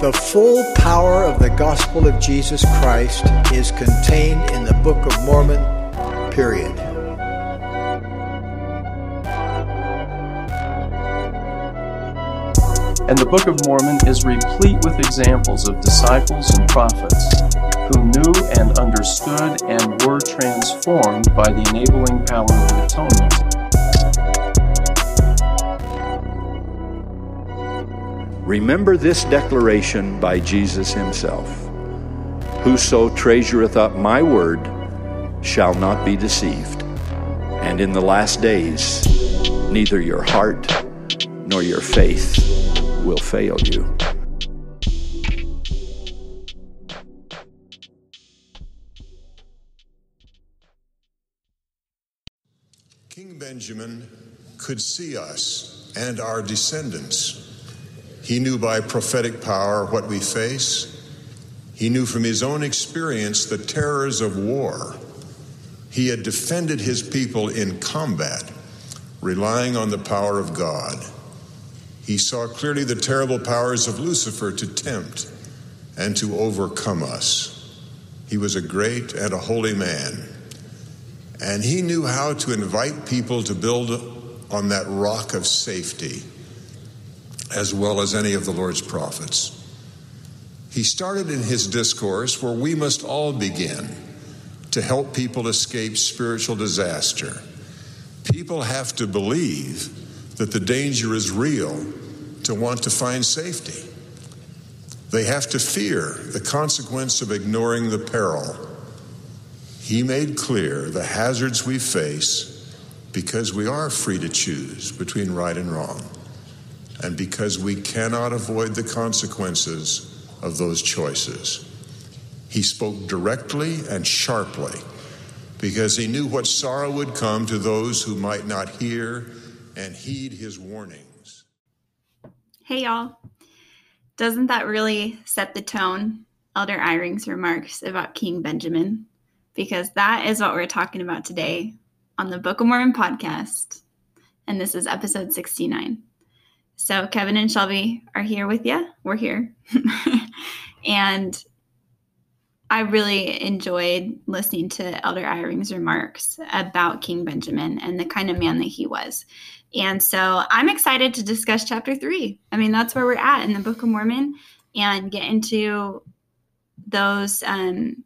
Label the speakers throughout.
Speaker 1: The full power of the gospel of Jesus Christ is contained in the Book of Mormon, period.
Speaker 2: And the Book of Mormon is replete with examples of disciples and prophets who knew and understood and were transformed by the enabling power of atonement.
Speaker 3: Remember this declaration by Jesus himself Whoso treasureth up my word shall not be deceived. And in the last days, neither your heart nor your faith will fail you.
Speaker 4: King Benjamin could see us and our descendants. He knew by prophetic power what we face. He knew from his own experience the terrors of war. He had defended his people in combat, relying on the power of God. He saw clearly the terrible powers of Lucifer to tempt and to overcome us. He was a great and a holy man. And he knew how to invite people to build on that rock of safety, as well as any of the Lord's prophets. He started in his discourse where we must all begin to help people escape spiritual disaster. People have to believe that the danger is real to want to find safety. They have to fear the consequence of ignoring the peril. He made clear the hazards we face because we are free to choose between right and wrong, and because we cannot avoid the consequences of those choices. He spoke directly and sharply because he knew what sorrow would come to those who might not hear and heed his warnings.
Speaker 5: Hey, y'all. Doesn't that really set the tone? Elder Eyring's remarks about King Benjamin, because that is what we're talking about today on the Book of Mormon podcast. And this is episode 69. So, Kevin and Shelby are here with you. We're here. and I really enjoyed listening to Elder Eyring's remarks about King Benjamin and the kind of man that he was. And so I'm excited to discuss chapter three. I mean, that's where we're at in the Book of Mormon and get into those, um,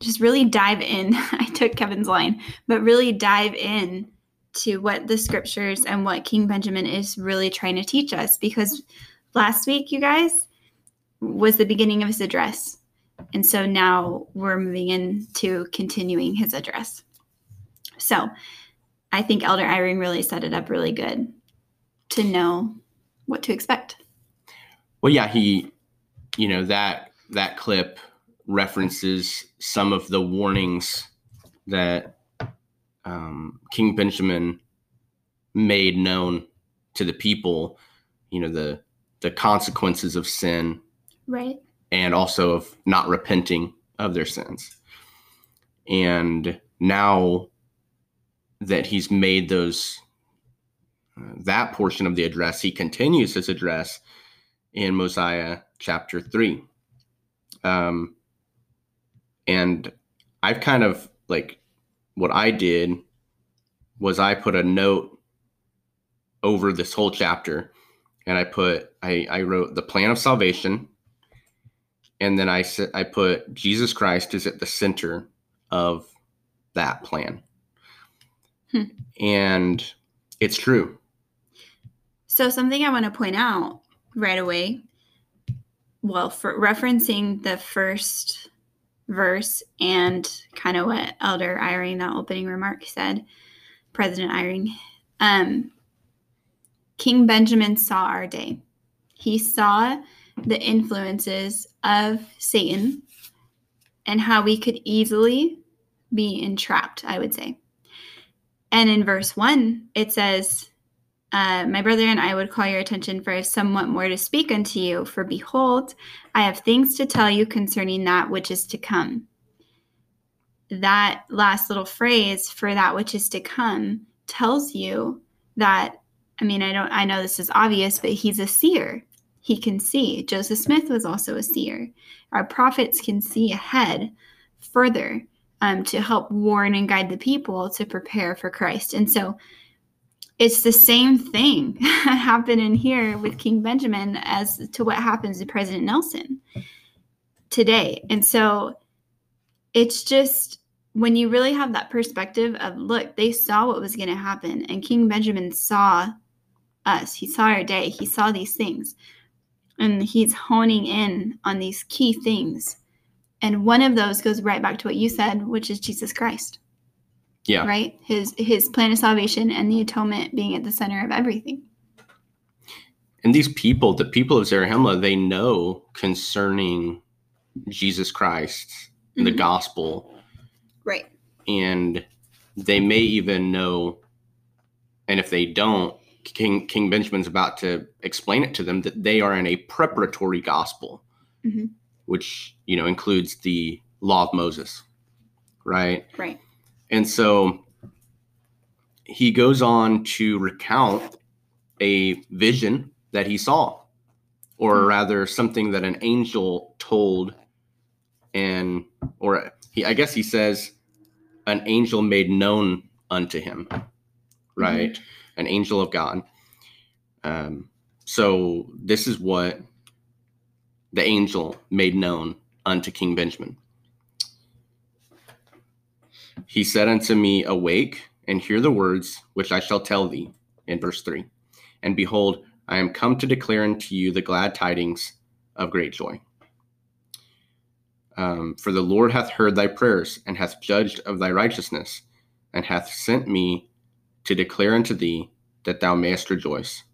Speaker 5: just really dive in. I took Kevin's line, but really dive in to what the scriptures and what King Benjamin is really trying to teach us. Because last week, you guys, was the beginning of his address. And so now we're moving into continuing his address. So, I think Elder Eyring really set it up really good to know what to expect.
Speaker 6: Well, yeah, he, you know, that that clip references some of the warnings that um, King Benjamin made known to the people. You know, the the consequences of sin,
Speaker 5: right,
Speaker 6: and also of not repenting of their sins. And now that he's made those uh, that portion of the address he continues his address in mosiah chapter 3 um, and i've kind of like what i did was i put a note over this whole chapter and i put i, I wrote the plan of salvation and then i said i put jesus christ is at the center of that plan Hmm. And it's true.
Speaker 5: So, something I want to point out right away, well, for referencing the first verse and kind of what Elder Eyring, that opening remark said, President Eyring, um, King Benjamin saw our day. He saw the influences of Satan and how we could easily be entrapped, I would say. And in verse one, it says, uh, My brother and I would call your attention for I have somewhat more to speak unto you. For behold, I have things to tell you concerning that which is to come. That last little phrase, for that which is to come, tells you that, I mean, I don't, I know this is obvious, but he's a seer. he can see. Joseph Smith was also a seer. Our prophets can see ahead further um, to help warn and guide the people to prepare for Christ. And so it's the same thing happening here with King Benjamin as to what happens to President Nelson today. And so it's just when you really have that perspective of look, they saw what was going to happen, and King Benjamin saw us. He saw our day. He saw these things. And he's honing in on these key things. And one of those goes right back to what you said, which is Jesus Christ.
Speaker 6: Yeah.
Speaker 5: Right? His his plan of salvation and the atonement being at the center of everything.
Speaker 6: And these people, the people of Zarahemla, they know concerning Jesus Christ, mm-hmm. the gospel.
Speaker 5: Right.
Speaker 6: And they may even know, and if they don't, King King Benjamin's about to explain it to them that they are in a preparatory gospel, mm-hmm. which you know includes the law of Moses, right?
Speaker 5: Right.
Speaker 6: And so he goes on to recount a vision that he saw, or mm-hmm. rather something that an angel told, and or he I guess he says an angel made known unto him, right? Mm-hmm an angel of God. Um, so this is what the angel made known unto King Benjamin. He said unto me, Awake and hear the words which I shall tell thee. In verse 3 And behold, I am come to declare unto you the glad tidings of great joy. Um, for the Lord hath heard thy prayers, and hath judged of thy righteousness, and hath sent me to declare unto thee that thou mayest rejoice,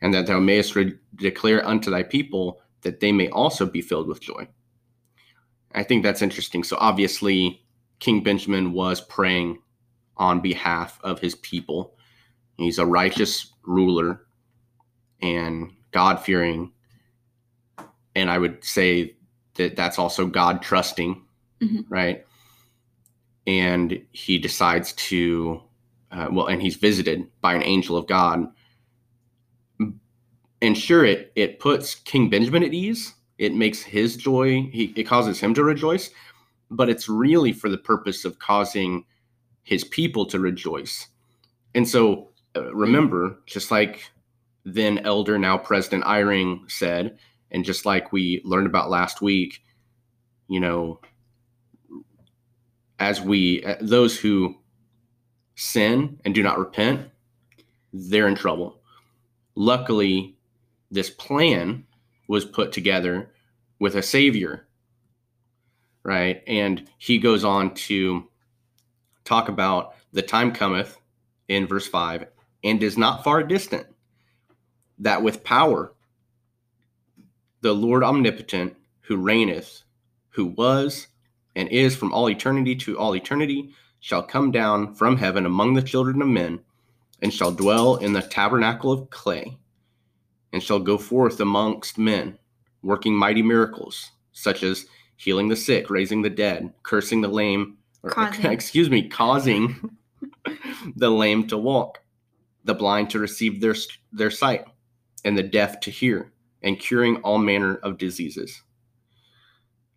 Speaker 6: and that thou mayest re- declare unto thy people that they may also be filled with joy. I think that's interesting. So obviously, King Benjamin was praying on behalf of his people. He's a righteous ruler and God fearing. And I would say that that's also God trusting, mm-hmm. right? And he decides to uh, well, and he's visited by an angel of God. And sure, it it puts King Benjamin at ease. It makes his joy. He, it causes him to rejoice, but it's really for the purpose of causing his people to rejoice. And so, uh, remember, just like then elder, now President Eyring said, and just like we learned about last week, you know, as we uh, those who sin and do not repent, they're in trouble. Luckily, this plan was put together with a savior, right? And he goes on to talk about the time cometh in verse 5 and is not far distant that with power the Lord omnipotent who reigneth, who was and is from all eternity to all eternity, shall come down from heaven among the children of men, and shall dwell in the tabernacle of clay, and shall go forth amongst men, working mighty miracles, such as healing the sick, raising the dead, cursing the lame, or, causing. excuse me, causing the lame to walk, the blind to receive their their sight, and the deaf to hear, and curing all manner of diseases.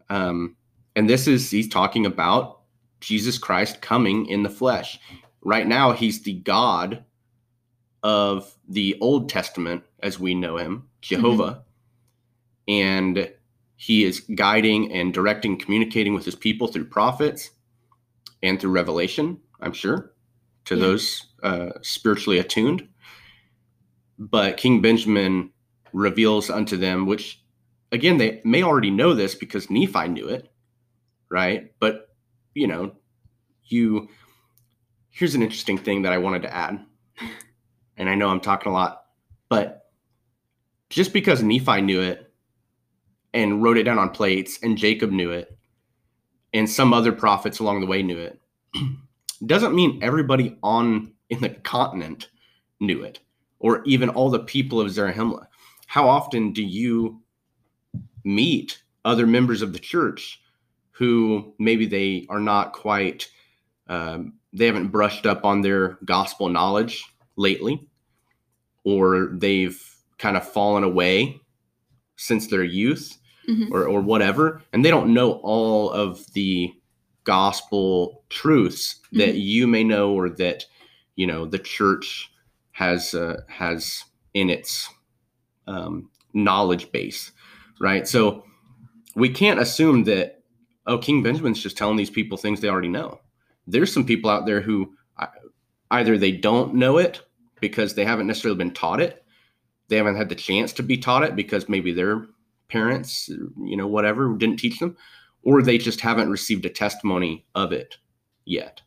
Speaker 6: Um, and this is he's talking about Jesus Christ coming in the flesh. Right now, he's the God of the Old Testament as we know him, Jehovah. Mm-hmm. And he is guiding and directing, communicating with his people through prophets and through revelation, I'm sure, to yeah. those uh, spiritually attuned. But King Benjamin reveals unto them, which again, they may already know this because Nephi knew it, right? But you know, you here's an interesting thing that I wanted to add. And I know I'm talking a lot, but just because Nephi knew it and wrote it down on plates and Jacob knew it and some other prophets along the way knew it doesn't mean everybody on in the continent knew it or even all the people of Zarahemla. How often do you meet other members of the church who maybe they are not quite um, they haven't brushed up on their gospel knowledge lately or they've kind of fallen away since their youth
Speaker 5: Mhm.
Speaker 6: or, or whatever, and they don't know all of the gospel truths that you may know or that you know the church has uh, has in its um, knowledge base, right? So we can't assume that oh, King Benjamin's just telling these people things they already know. There's some people out there who either they don't know it because they haven't necessarily been taught it, they haven't had the chance to be taught it because maybe their parents, you know, whatever, didn't teach them, or they just haven't received a testimony of it yet.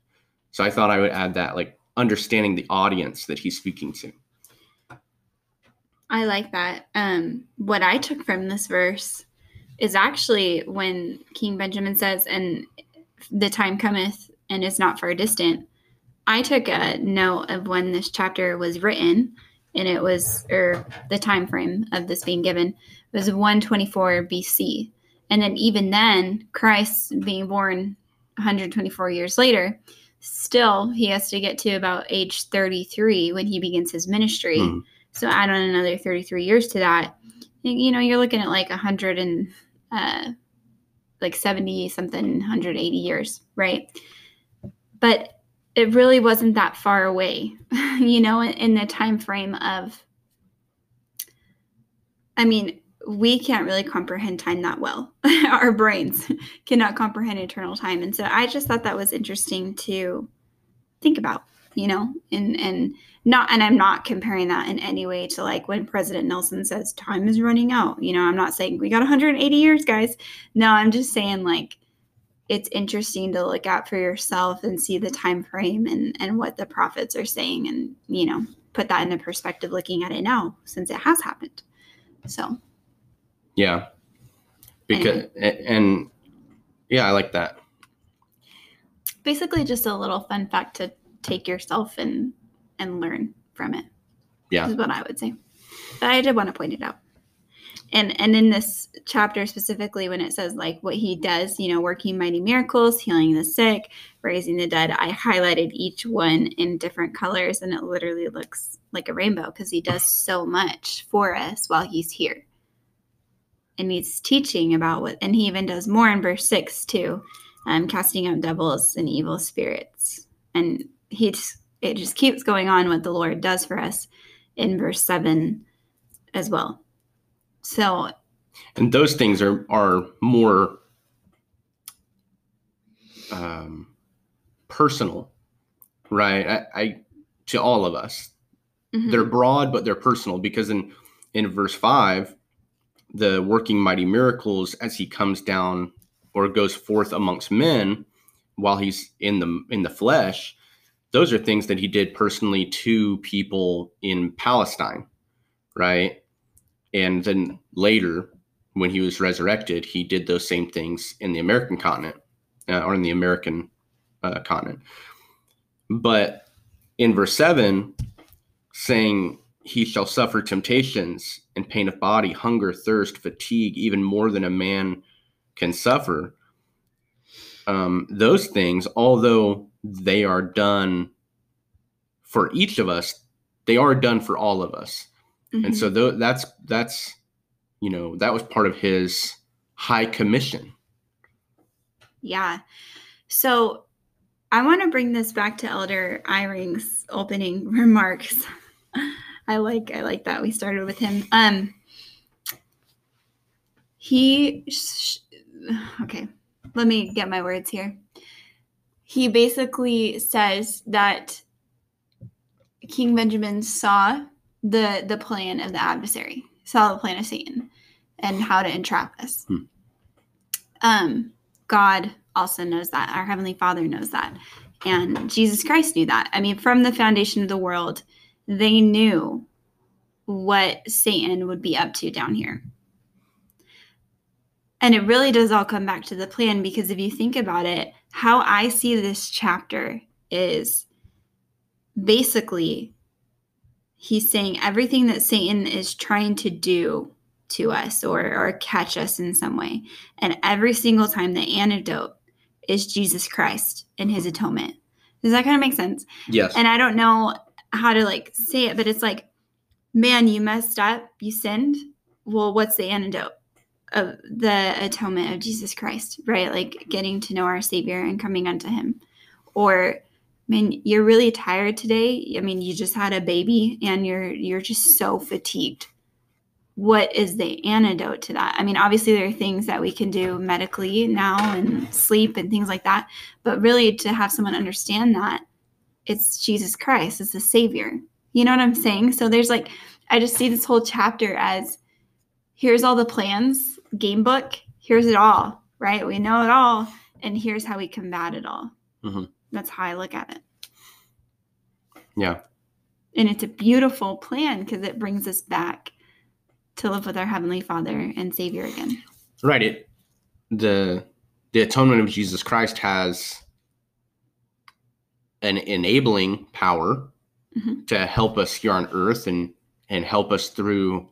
Speaker 6: So I thought I would add that, like understanding the audience that he's speaking to.
Speaker 5: I like that. Um, what I took from this verse is actually when King Benjamin says, "And the time cometh, and is not far distant." I took a note of when this chapter was written, and it was, or the time frame of this being given was 124 BC, and then even then, Christ being born 124 years later, still he has to get to about age 33 when he begins his ministry.
Speaker 6: Hmm.
Speaker 5: So add on another 33 years to that. You know, you're looking at like 100 and uh, like 70 something, 180 years, right? But it really wasn't that far away, you know, in, the time frame of. I mean, we can't really comprehend time that well. Our brains cannot comprehend eternal time, and so I just thought that was interesting to think about, you know, and and not and i'm not comparing that in any way to like when president nelson says time is running out you know i'm not saying we got 180 years guys no i'm just saying like it's interesting to look at for yourself and see the time frame and and what the prophets are saying and you know put that into perspective looking at it now since it has happened so
Speaker 6: Yeah. Because a- and yeah, I like that.
Speaker 5: basically just a little fun fact to take yourself and and learn from it
Speaker 6: Yeah.
Speaker 5: is what I would say. But I did want to point it out. And and in this chapter specifically, when it says like what he does, you know, working mighty miracles, healing the sick, raising the dead, I highlighted each one in different colors, and it literally looks like a rainbow because he does so much for us while he's here. And he's teaching about what, and he even does more in verse six too, um, casting out devils and evil spirits. And he's it just keeps going on what the Lord does for us in verse 7 as well. So,
Speaker 6: and those things are are more um, personal, right? I, I to all of us.
Speaker 5: mhm,
Speaker 6: They're broad, but they're personal because in in verse five, the working mighty miracles as he comes down or goes forth amongst men while he's in the in the flesh. Those are things that he did personally to people in Palestine, right? And then later, when he was resurrected, he did those same things in the American continent uh, or in the American uh, continent. But in verse 7, saying, He shall suffer temptations and pain of body, hunger, thirst, fatigue, even more than a man can suffer. Um, those things, although they are done for each of us, they are done for all of us and
Speaker 5: mhm.
Speaker 6: so tho- that's that's you know that was part of his high commission
Speaker 5: yeah. So, I want to bring this back to Elder Eyring's opening remarks. I like I like that we started with him. Um he sh- okay, let me get my words here. He basically says that King Benjamin saw the the plan of the adversary, saw the plan of Satan, and how to entrap us.
Speaker 6: Hmm.
Speaker 5: Um, God also knows that. Our Heavenly Father knows that. And Jesus Christ knew that. I mean, from the foundation of the world, they knew what Satan would be up to down here. And it really does all come back to the plan because if you think about it, how I see this chapter is basically he's saying everything that Satan is trying to do to us or, or catch us in some way. And every single time the antidote is Jesus Christ and his atonement. Does that kind of make sense?
Speaker 6: yes
Speaker 5: And I don't know how to like say it, but it's like, man, you messed up, you sinned, well, what's the antidote of the atonement of Jesus Christ, right? Like getting to know our Savior and coming unto Him. Or, man, you're really tired today. I mean, you just had a baby and you're you're just so fatigued. What is the antidote to that? I mean, obviously there are things that we can do medically now and sleep and things like that, but really to have someone understand that it's Jesus Christ, it's the Savior. You know what I'm saying? So there's like, I just see this whole chapter as here's all the plans, game book, here's it all, right? We know it all, and here's how we combat it all.
Speaker 6: Mhm.
Speaker 5: That's how I look at it.
Speaker 6: Yeah.
Speaker 5: And it's a beautiful plan because it brings us back to live with our Heavenly Father and Savior again.
Speaker 6: Right. It the the atonement of Jesus Christ has an enabling power
Speaker 5: Mhm.
Speaker 6: to help us here on earth and and help us through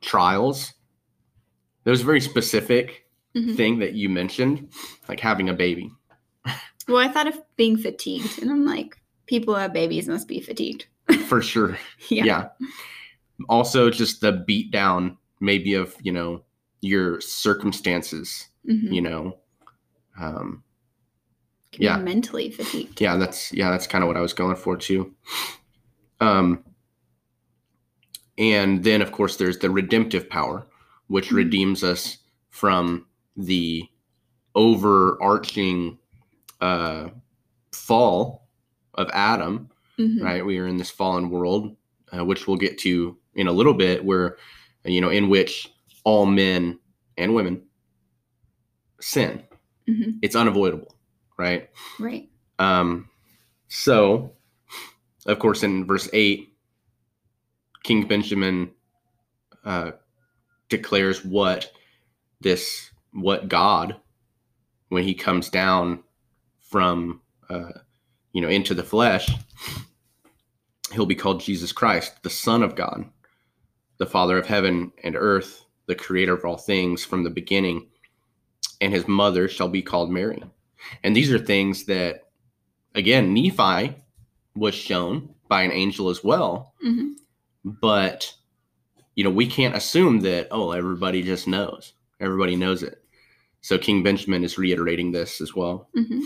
Speaker 6: trials. There was a very specific
Speaker 5: Mhm.
Speaker 6: thing that you mentioned, like having a baby.
Speaker 5: Well, I thought of being fatigued, and I'm like, people who have babies must be fatigued.
Speaker 6: For sure.
Speaker 5: Yeah.
Speaker 6: yeah. Also just the beat down maybe of, you know, your circumstances,
Speaker 5: Mhm.
Speaker 6: you know. Um yeah.
Speaker 5: mentally fatigued.
Speaker 6: yeah that's yeah that's kind of what i was going for too um and then of course there's the redemptive power which
Speaker 5: Mhm.
Speaker 6: redeems us from the overarching uh fall of adam
Speaker 5: Mhm.
Speaker 6: right we are in this fallen world uh, which we'll get to in a little bit where you know in which all men and women sin
Speaker 5: Mhm.
Speaker 6: it's unavoidable right
Speaker 5: Right.
Speaker 6: um, so, of course, in verse 8, King Benjamin uh, declares what this, what God, when he comes down from, uh, you know, into the flesh, he'll be called Jesus Christ, the Son of God, the Father of heaven and earth, the creator of all things from the beginning, and his mother shall be called Mary. And these are things that, again, Nephi was shown by an angel as well.
Speaker 5: Mhm.
Speaker 6: But, you know, we can't assume that, oh, everybody just knows. Everybody knows it. So King Benjamin is reiterating this as well.
Speaker 5: Mhm.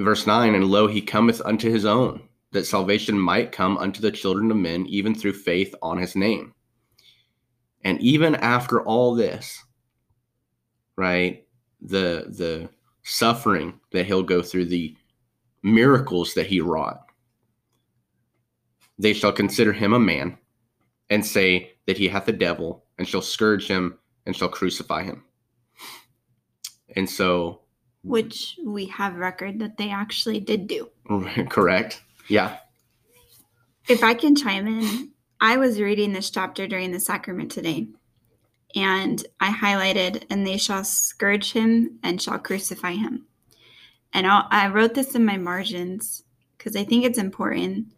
Speaker 6: Verse 9 And lo, he cometh unto his own, that salvation might come unto the children of men, even through faith on his name. And even after all this, right, the the suffering that he'll go through, the miracles that he wrought, they shall consider him a man, and say that he hath a devil, and shall scourge him, and shall crucify him. And so,
Speaker 5: Which we have record that they actually did do.
Speaker 6: correct, yeah,
Speaker 5: If I can chime in, I was reading this chapter during the sacrament today, and I highlighted, and they shall scourge him and shall crucify him. And I'll, I wrote this in my margins because I think it's important.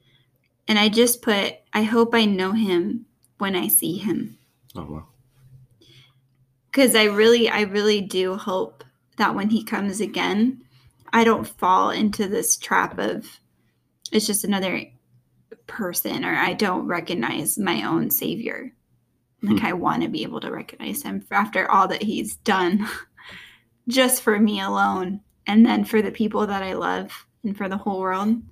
Speaker 5: And I just put, I hope I know him when I see him.
Speaker 6: oh well,
Speaker 5: because I really, I really do hope that when he comes again, I don't fall into this trap of it's just another person or I don't recognize my own savior. Like hmm. I want to be able to recognize him after all that he's done just for me alone and then for the people that I love and for the whole world.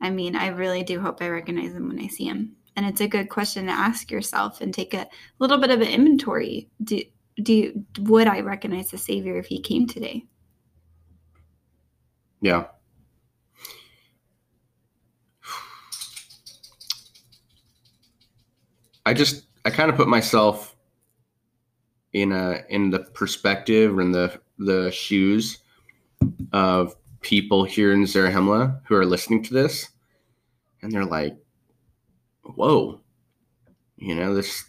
Speaker 5: I mean, I really do hope I recognize him when I see him. And it's a good question to ask yourself and take a little bit of an inventory. Do do you, would I recognize the Savior if he came today?
Speaker 6: yeah. I just I kind of put myself in a in the perspective and the the shoes of people here in Zarahemla who are listening to this, and they're like, "Whoa, you know this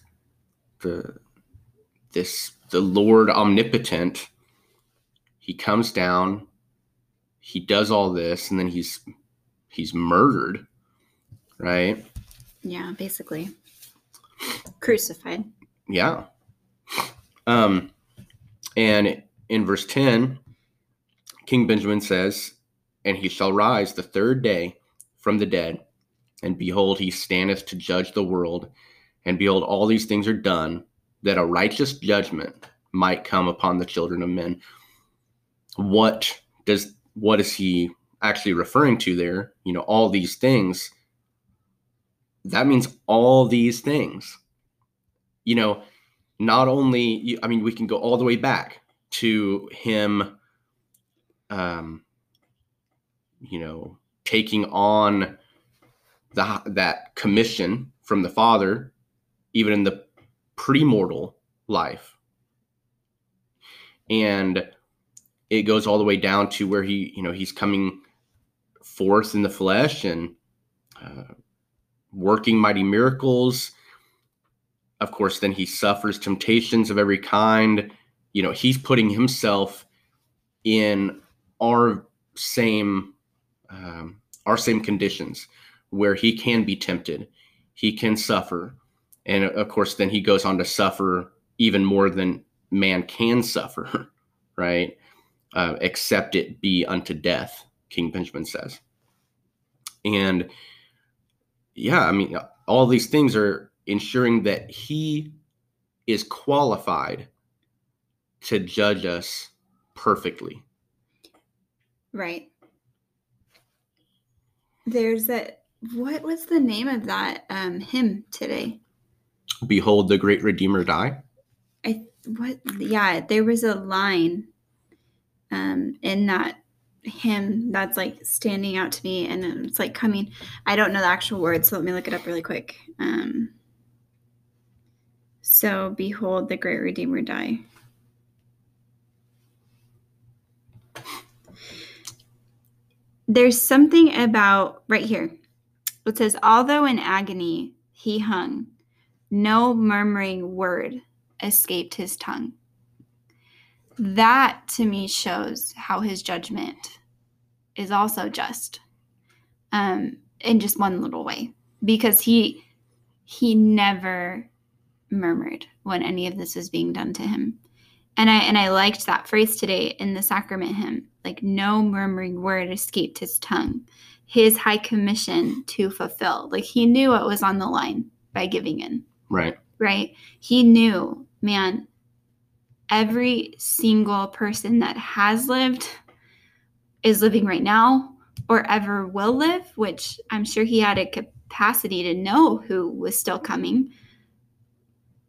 Speaker 6: the this the Lord omnipotent. He comes down, he does all this, and then he's he's murdered, right?
Speaker 5: Yeah, basically. Crucified.
Speaker 6: Yeah. Um, and in verse 10, King Benjamin says, And he shall rise the third day from the dead, and behold, he standeth to judge the world And behold, all these things are done that a righteous judgment might come upon the children of men. What does what is he actually referring to there? You know, all these things. That means all these things. You know, not only I mean, we can go all the way back to him um you know, taking on the that commission from the Father, even in the premortal life, and it goes all the way down to where he, you know, he's coming forth in the flesh and uh, working mighty miracles. Of course, then he suffers temptations of every kind. You know, he's putting himself in our same um, our same conditions where he can be tempted, he can suffer. And of course, then he goes on to suffer even more than man can suffer, right? Uh, except it be unto death, King Benjamin says. And yeah, I mean, all these things are ensuring that he is qualified to judge us perfectly.
Speaker 5: Right there's that what was the name of that um hymn today
Speaker 6: behold the great redeemer die
Speaker 5: i what yeah there was a line um in that hymn that's like standing out to me and it's like coming i don't know the actual words so let me look it up really quick um so behold the great redeemer die there's something about right here. It says, although in agony he hung, no murmuring word escaped his tongue. That to me shows how his judgment is also just um, in just one little way. Because he he never murmured when any of this was being done to him. And i and i liked that phrase today in the sacrament hymn like no murmuring word escaped his tongue. His high commission to fulfill. Like he knew what was on the line by giving in
Speaker 6: right.
Speaker 5: right? He knew man every single person that has lived is living right now or ever will live which i'm sure he had a capacity to know who was still coming.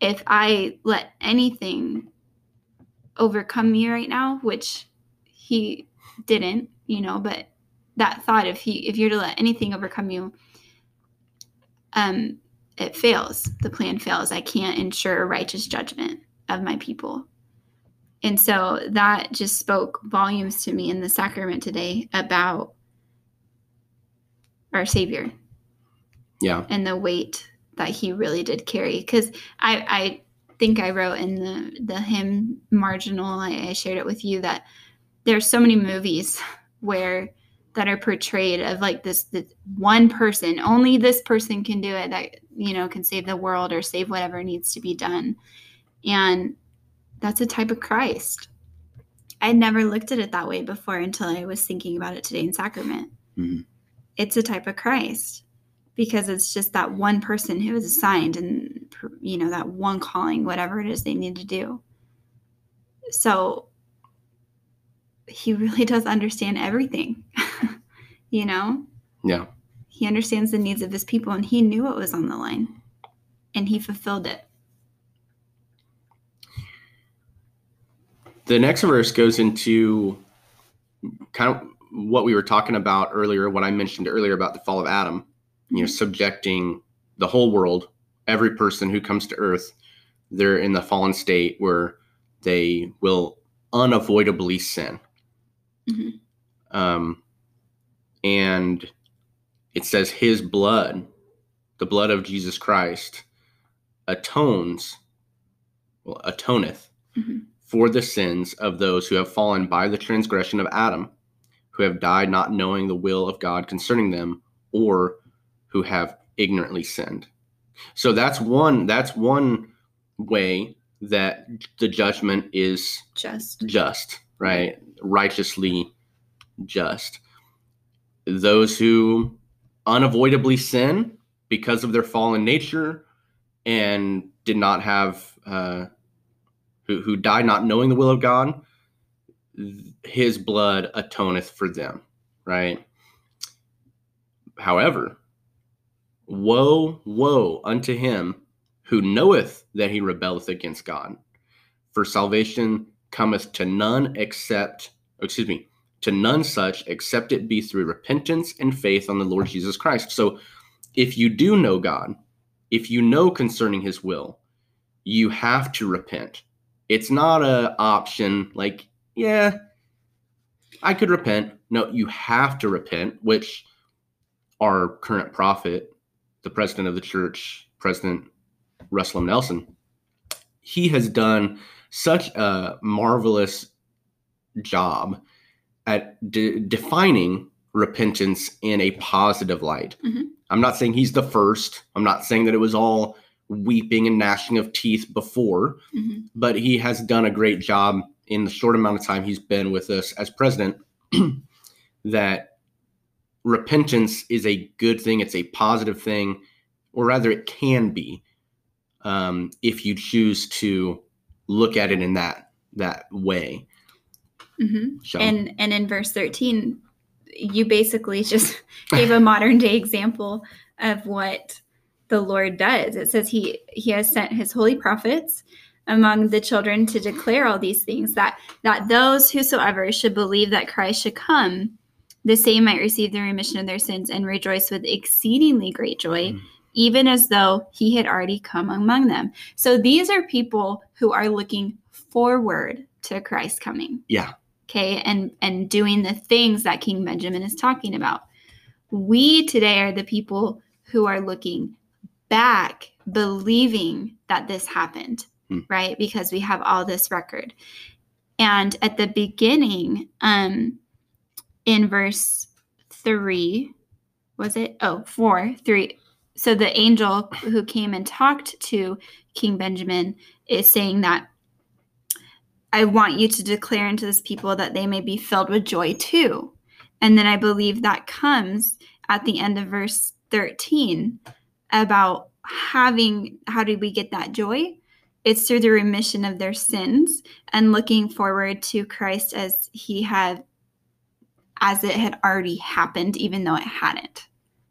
Speaker 5: If i let anything overcome me right now which he didn't, you know, but that thought if he if you're to let anything overcome you, um, it fails. The plan fails. I can't ensure righteous judgment of my people. And so that just spoke volumes to me in the sacrament today about our Savior.
Speaker 6: Yeah.
Speaker 5: And the weight that he really did carry. Because I, I think I wrote in the the hymn marginal, I, I shared it with you that there's so many movies where that are portrayed of like this this one person only this person can do it that you know can save the world or save whatever needs to be done and that's a type of christ i had never looked at it that way before until i was thinking about it today in sacrament mm-hmm. it's a type of christ because it's just that one person who is assigned and you know that one calling whatever it is they need to do so he really does understand everything. you know?
Speaker 6: Yeah.
Speaker 5: He understands the needs of his people and he knew what was on the line and he fulfilled it.
Speaker 6: The next verse goes into kind of what we were talking about earlier, what I mentioned earlier about the fall of Adam, you know, mm-hmm. subjecting the whole world, every person who comes to earth, they're in the fallen state where they will unavoidably sin. Mm-hmm. Um, and it says his blood, the blood of Jesus Christ, atones, well, atoneth mm-hmm. for the sins of those who have fallen by the transgression of Adam, who have died not knowing the will of God concerning them, or who have ignorantly sinned. So that's one. That's one way that the judgment is
Speaker 5: just.
Speaker 6: Just right righteously just. Those who unavoidably sin because of their fallen nature and did not have uh, who who died not knowing the will of God, his blood atoneth for them, right? However, woe, woe unto him who knoweth that he rebelleth against God. For salvation cometh to none except, excuse me, to none such except it be through repentance and faith on the Lord Jesus Christ. So if you do know God, if you know concerning his will, you have to repent. It's not a option like, yeah, I could repent. No, you have to repent, which our current prophet, the president of the church, President Russell M. Nelson, he has done such a marvelous job at de- defining repentance in a positive light.
Speaker 5: Mhm.
Speaker 6: I'm not saying he's the first. I'm not saying that it was all weeping and gnashing of teeth before,
Speaker 5: Mhm.
Speaker 6: but he has done a great job in the short amount of time he's been with us as president that repentance is a good thing it's a positive thing or rather it can be um, if you choose to look at it in that that way
Speaker 5: Mhm.
Speaker 6: so
Speaker 5: And and in verse 13, you basically just gave a modern day example of what the Lord does. It says he he has sent his holy prophets among the children to declare all these things that that those whosoever should believe that Christ should come the same might receive the remission of their sins and rejoice with exceedingly great joy
Speaker 6: Mm.
Speaker 5: even as though he had already come among them. So these are people who are looking forward to Christ coming
Speaker 6: yeah
Speaker 5: okay and and doing the things that king benjamin is talking about. We today are the people who are looking back believing that this happened
Speaker 6: Hmm.
Speaker 5: right? Because we have all this record. And at the beginning um in verse 3 was it? Oh four three. So the angel who came and talked to king benjamin is saying that I want you to declare unto this people that they may be filled with joy too. And then I believe that comes at the end of verse 13 about having how do we get that joy? It's through the remission of their sins and looking forward to Christ as he had as it had already happened even though it hadn't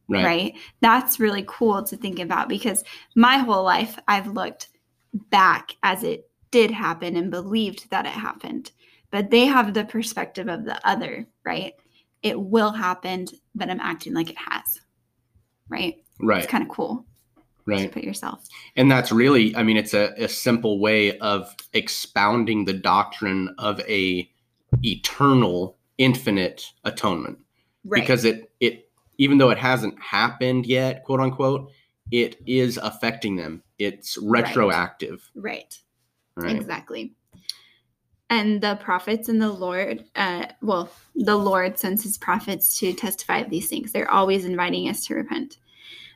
Speaker 6: right,
Speaker 5: right. That's really cool to think about because my whole life I've looked back as it did happen and believed that it happened. But they have the perspective of the other, right? It will happen, but I'm acting like it has. Right?
Speaker 6: right
Speaker 5: It's kind of cool
Speaker 6: right
Speaker 5: put yourself.
Speaker 6: and that's really i mean it's a, a simple way of expounding the doctrine of a eternal infinite atonement
Speaker 5: Right.
Speaker 6: because it it even though it hasn't happened yet quote unquote it is affecting them it's retroactive
Speaker 5: right.
Speaker 6: right,
Speaker 5: Exactly. And the prophets and the Lord, uh, well, the Lord sends his prophets to testify of these things. They're always inviting us to repent.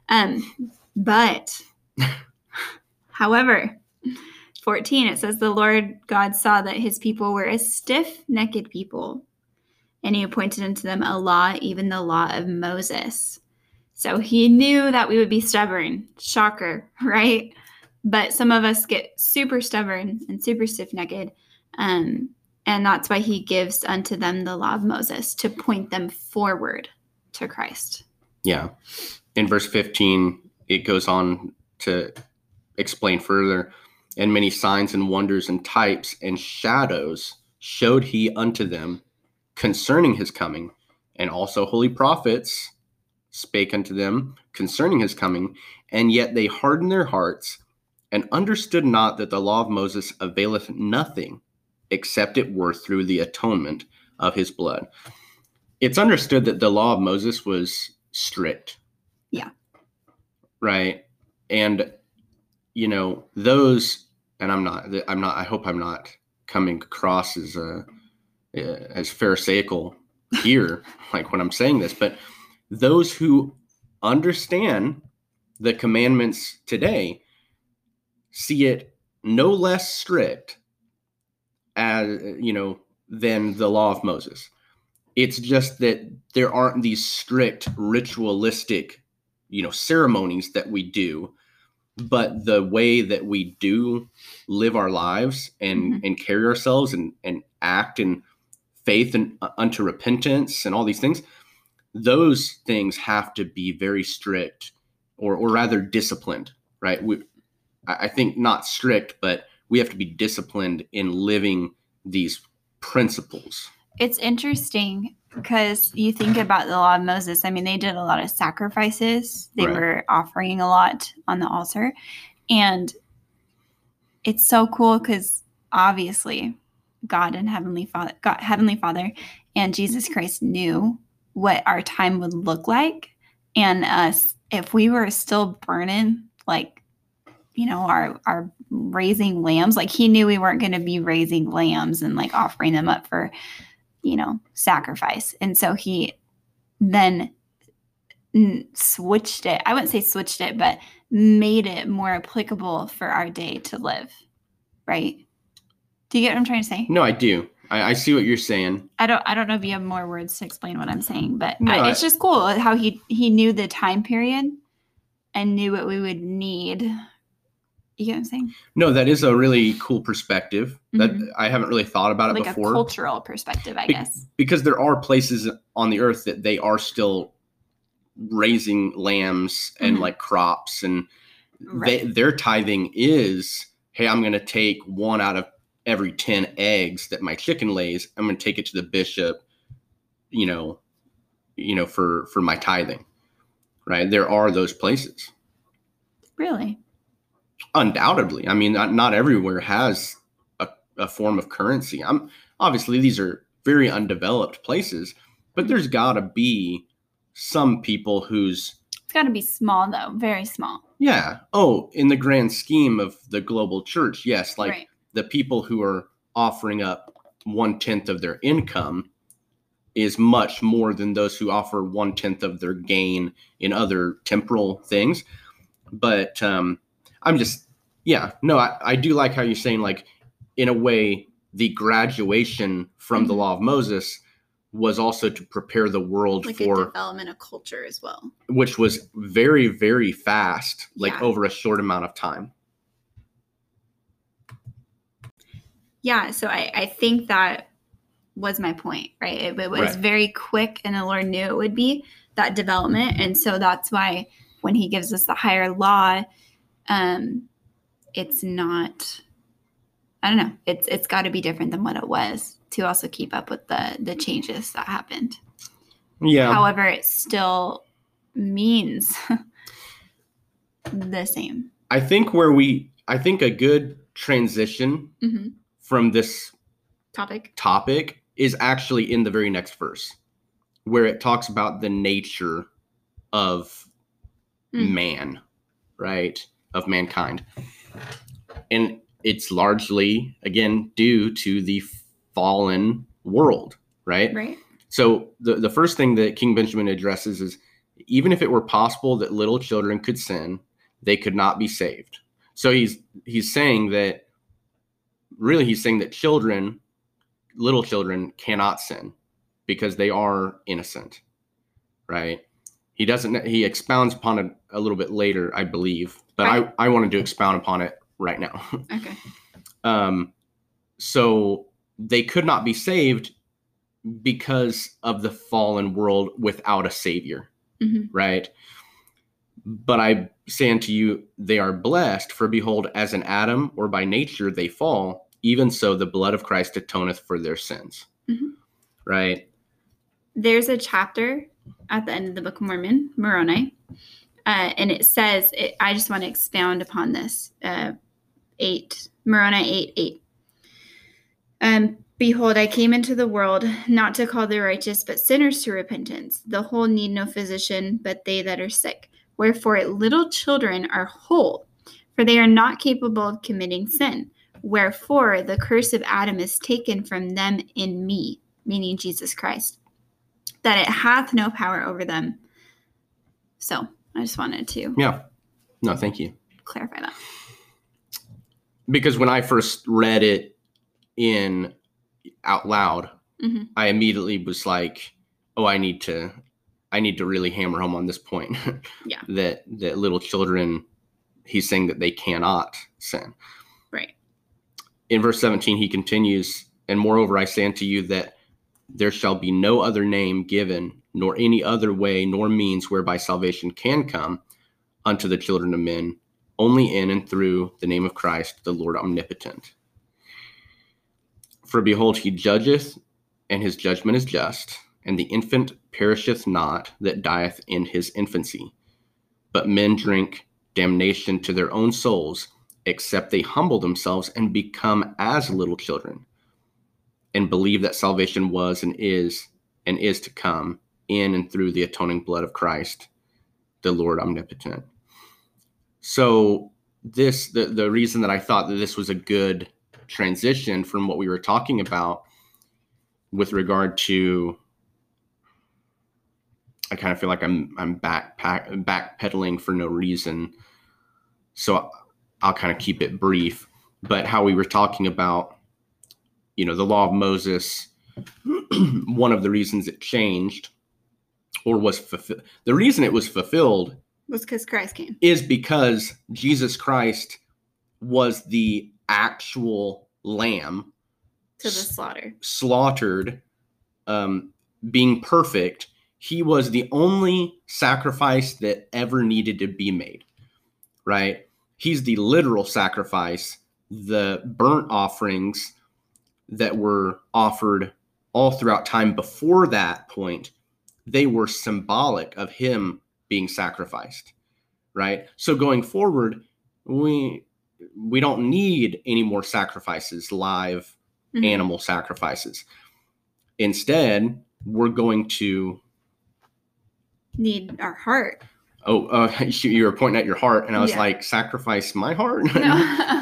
Speaker 5: Um, but, however, 14, it says, The Lord God saw that his people were a stiff necked people, and he appointed unto them a law, even the law of Moses. So he knew that we would be stubborn. Shocker, right? But some of us get super stubborn and super stiff necked. Um, and that's why he gives unto them the law of Moses to point them forward to Christ.
Speaker 6: yeah in verse 15 it goes on to explain further and many signs and wonders and types and shadows showed he unto them concerning his coming and also holy prophets spake unto them concerning his coming and yet they hardened their hearts and understood not that the law of moses availeth nothing except it were through the atonement of his blood. It's understood that the law of moses was strict.
Speaker 5: Yeah.
Speaker 6: right? And you know those and i'm not i'm not i hope i'm not coming across as uh as pharisaical here like when i'm saying this but those who understand the commandments today see it no less strict as you know than the law of moses it's just that there aren't these strict ritualistic you know ceremonies that we do but the way that we do live our lives and
Speaker 5: Mhm.
Speaker 6: and carry ourselves and and act in faith and uh, unto repentance and all these things those things have to be very strict or or rather disciplined right we i think not strict but we have to be disciplined in living these principles
Speaker 5: It's interesting because you think about the law of Moses. I mean, they did a lot of sacrifices, they
Speaker 6: Right.
Speaker 5: were offering a lot on the altar. And it's so cool because obviously God and Heavenly Father, God, Heavenly Father and Jesus Christ knew what our time would look like. And us, if we were still burning, like, you know, our, our raising lambs, like he knew we weren't going to be raising lambs and like offering them up for you know, sacrifice. And so he then switched it. I wouldn't say switched it, but made it more applicable for our day to live. Right? Do you get what I'm trying to say?
Speaker 6: no i do i, I see what you're saying
Speaker 5: I don't. I don't know if you have more words to explain what I'm saying, but
Speaker 6: No,
Speaker 5: I,
Speaker 6: I-
Speaker 5: it's just cool how he he knew the time period and knew what we would need. You get what I'm saying?
Speaker 6: No, that is a really cool perspective that
Speaker 5: Mhm.
Speaker 6: I haven't really thought about it
Speaker 5: Like a
Speaker 6: before
Speaker 5: cultural perspective, I
Speaker 6: Be-
Speaker 5: guess.
Speaker 6: because there are places on the earth that they are still raising lambs and
Speaker 5: Mhm.
Speaker 6: like crops and they, their tithing is hey i'm going to take one out of every 10 eggs that my chicken lays i'm going to take it to the bishop you know you know for for my tithing right there are those places
Speaker 5: Really?
Speaker 6: Undoubtedly i mean not, not everywhere has a, a form of currency i'm obviously these are very undeveloped places but there's got to be some people who's
Speaker 5: It's got to be small though, very small.
Speaker 6: yeah oh in the grand scheme of the global church yes like
Speaker 5: right.
Speaker 6: the people who are offering up one tenth of their income is much more than those who offer one tenth of their gain in other temporal things. But um, I'm just, yeah, no, I, I do like how you're saying, like, in a way, the graduation from the
Speaker 5: Mhm.
Speaker 6: law of Moses was also to prepare the world
Speaker 5: Like
Speaker 6: for,
Speaker 5: development of culture as well.
Speaker 6: which was very, very fast, like
Speaker 5: Yeah.
Speaker 6: over a short amount of time.
Speaker 5: Yeah, so I, I think that was my point, right? It, it was
Speaker 6: Right.
Speaker 5: very quick, and the Lord knew it would be that development, and so that's why when He gives us the higher law, um, it's not. I don't know. It's it's got to be different than what it was to also keep up with the the changes that happened.
Speaker 6: Yeah.
Speaker 5: However, it still means the same.
Speaker 6: I think where we, I think a good transition
Speaker 5: hmm
Speaker 6: from this
Speaker 5: Topic.
Speaker 6: topic is actually in the very next verse, where it talks about the nature of
Speaker 5: Mm.
Speaker 6: man, right? Of mankind. And it's largely, again, due to the fallen world, right?
Speaker 5: Right.
Speaker 6: So the, the first thing that King Benjamin addresses is even if it were possible that little children could sin, they could not be saved. So he's he's saying that really he's saying that children, little children cannot sin because they are innocent. Right? He doesn't he expounds upon it a little bit later, I believe. But
Speaker 5: Right.
Speaker 6: I, I wanted to expound upon it right now.
Speaker 5: Okay.
Speaker 6: Um, so they could not be saved because of the fallen world without a savior,
Speaker 5: Mhm.
Speaker 6: right? But I say unto you, they are blessed, for behold, as an Adam or by nature they fall, even so the blood of Christ atoneth for their sins,
Speaker 5: Mhm.
Speaker 6: right?
Speaker 5: there's a chapter at the end of the Book of Mormon, Moroni, uh, and it says, it, I just want to expound upon this. Uh, 8, Moroni 8 8. Um, Behold, I came into the world not to call the righteous, but sinners to repentance. The whole need no physician, but they that are sick. Wherefore, little children are whole, for they are not capable of committing sin. Wherefore, the curse of Adam is taken from them in me, meaning Jesus Christ that it hath no power over them. So I just wanted to
Speaker 6: Yeah. No, thank you.
Speaker 5: clarify that.
Speaker 6: Because when I first read it in out loud,
Speaker 5: Mhm.
Speaker 6: I immediately was like, "Oh, I need to, I need to really hammer home on this point."
Speaker 5: Yeah.
Speaker 6: that that little children, he's saying that they cannot sin.
Speaker 5: Right.
Speaker 6: In verse 17, he continues, And moreover, I say unto you that there shall be no other name given, nor any other way, nor means whereby salvation can come unto the children of men, only in and through the name of Christ, the Lord omnipotent. For behold, he judgeth, and his judgment is just, and the infant perisheth not that dieth in his infancy. But men drink damnation to their own souls, except they humble themselves and become as little children, and believe that salvation was and is and is to come in and through the atoning blood of Christ, the Lord omnipotent. So this the, the reason that I thought that this was a good transition from what we were talking about with regard to I kind of feel like I'm I'm back backpedaling for no reason. So I'll kind of keep it brief. But how we were talking about, you know, the law of Moses, one of the reasons it changed or was fulfilled, the reason it was fulfilled
Speaker 5: was because Christ came.
Speaker 6: Is because Jesus Christ was the actual lamb
Speaker 5: to the slaughter,
Speaker 6: slaughtered, um, being perfect he was the only sacrifice that ever needed to be made, right? He's the literal sacrifice, the burnt offerings that were offered all throughout time before that point, they were symbolic of him being sacrificed, right? So going forward, we we don't need any more sacrifices, live mm-hmm. animal sacrifices. Instead, we're going to
Speaker 5: need our heart.
Speaker 6: Oh, uh, you were pointing at your heart, and I was yeah. like, sacrifice my heart?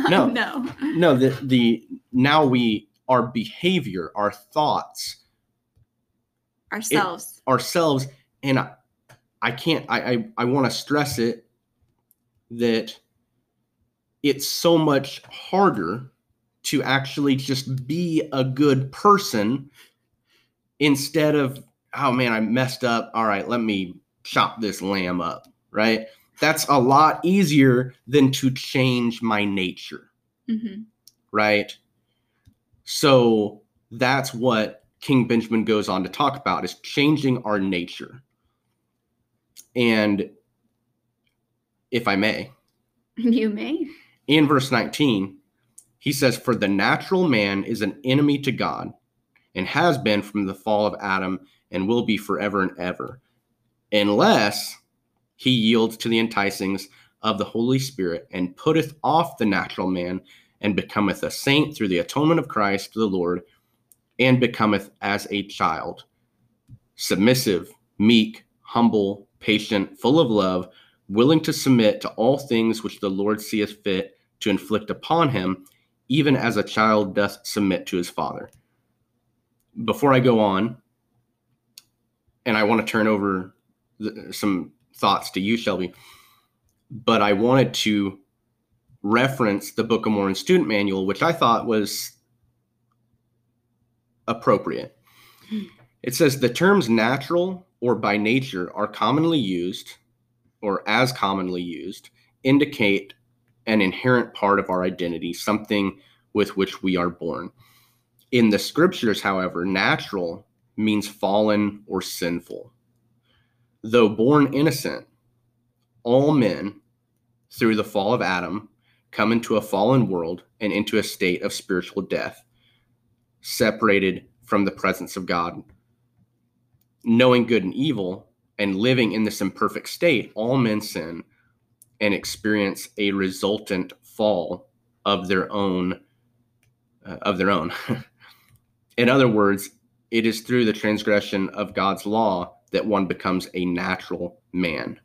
Speaker 5: No,
Speaker 6: no,
Speaker 5: no,
Speaker 6: no. The the now we our behavior, our thoughts,
Speaker 5: ourselves,
Speaker 6: it, ourselves, and I, I can't. I I, I want to stress it that it's so much harder to actually just be a good person instead of oh man, I messed up. All right, let me chop this lamb up, right? That's a lot easier than to change my nature, mm-hmm. right? So that's what King Benjamin goes on to talk about is changing our nature. And if I may,
Speaker 5: you may.
Speaker 6: In verse 19, he says, For the natural man is an enemy to God and has been from the fall of Adam and will be forever and ever, unless he yields to the enticings of the Holy Spirit and putteth off the natural man and becometh a saint through the atonement of Christ the Lord and becometh as a child, submissive, meek, humble, patient, full of love, willing to submit to all things which the Lord seeth fit to inflict upon him, even as a child doth submit to his father. Before I go on, and I want to turn over some thoughts to you, Shelby. But I wanted to reference the Book of Mormon student manual, which I thought was appropriate. It says the terms natural or by nature are commonly used, or as commonly used, indicate an inherent part of our identity, something with which we are born. In the scriptures, however, natural means fallen or sinful. Though born innocent, all men, through the fall of Adam, come into a fallen world and into a state of spiritual death, separated from the presence of God. Knowing good and evil and living in this imperfect state, all men sin and experience a resultant fall of their own uh, of their own. in other words, it is through the transgression of God's law that one becomes a natural man.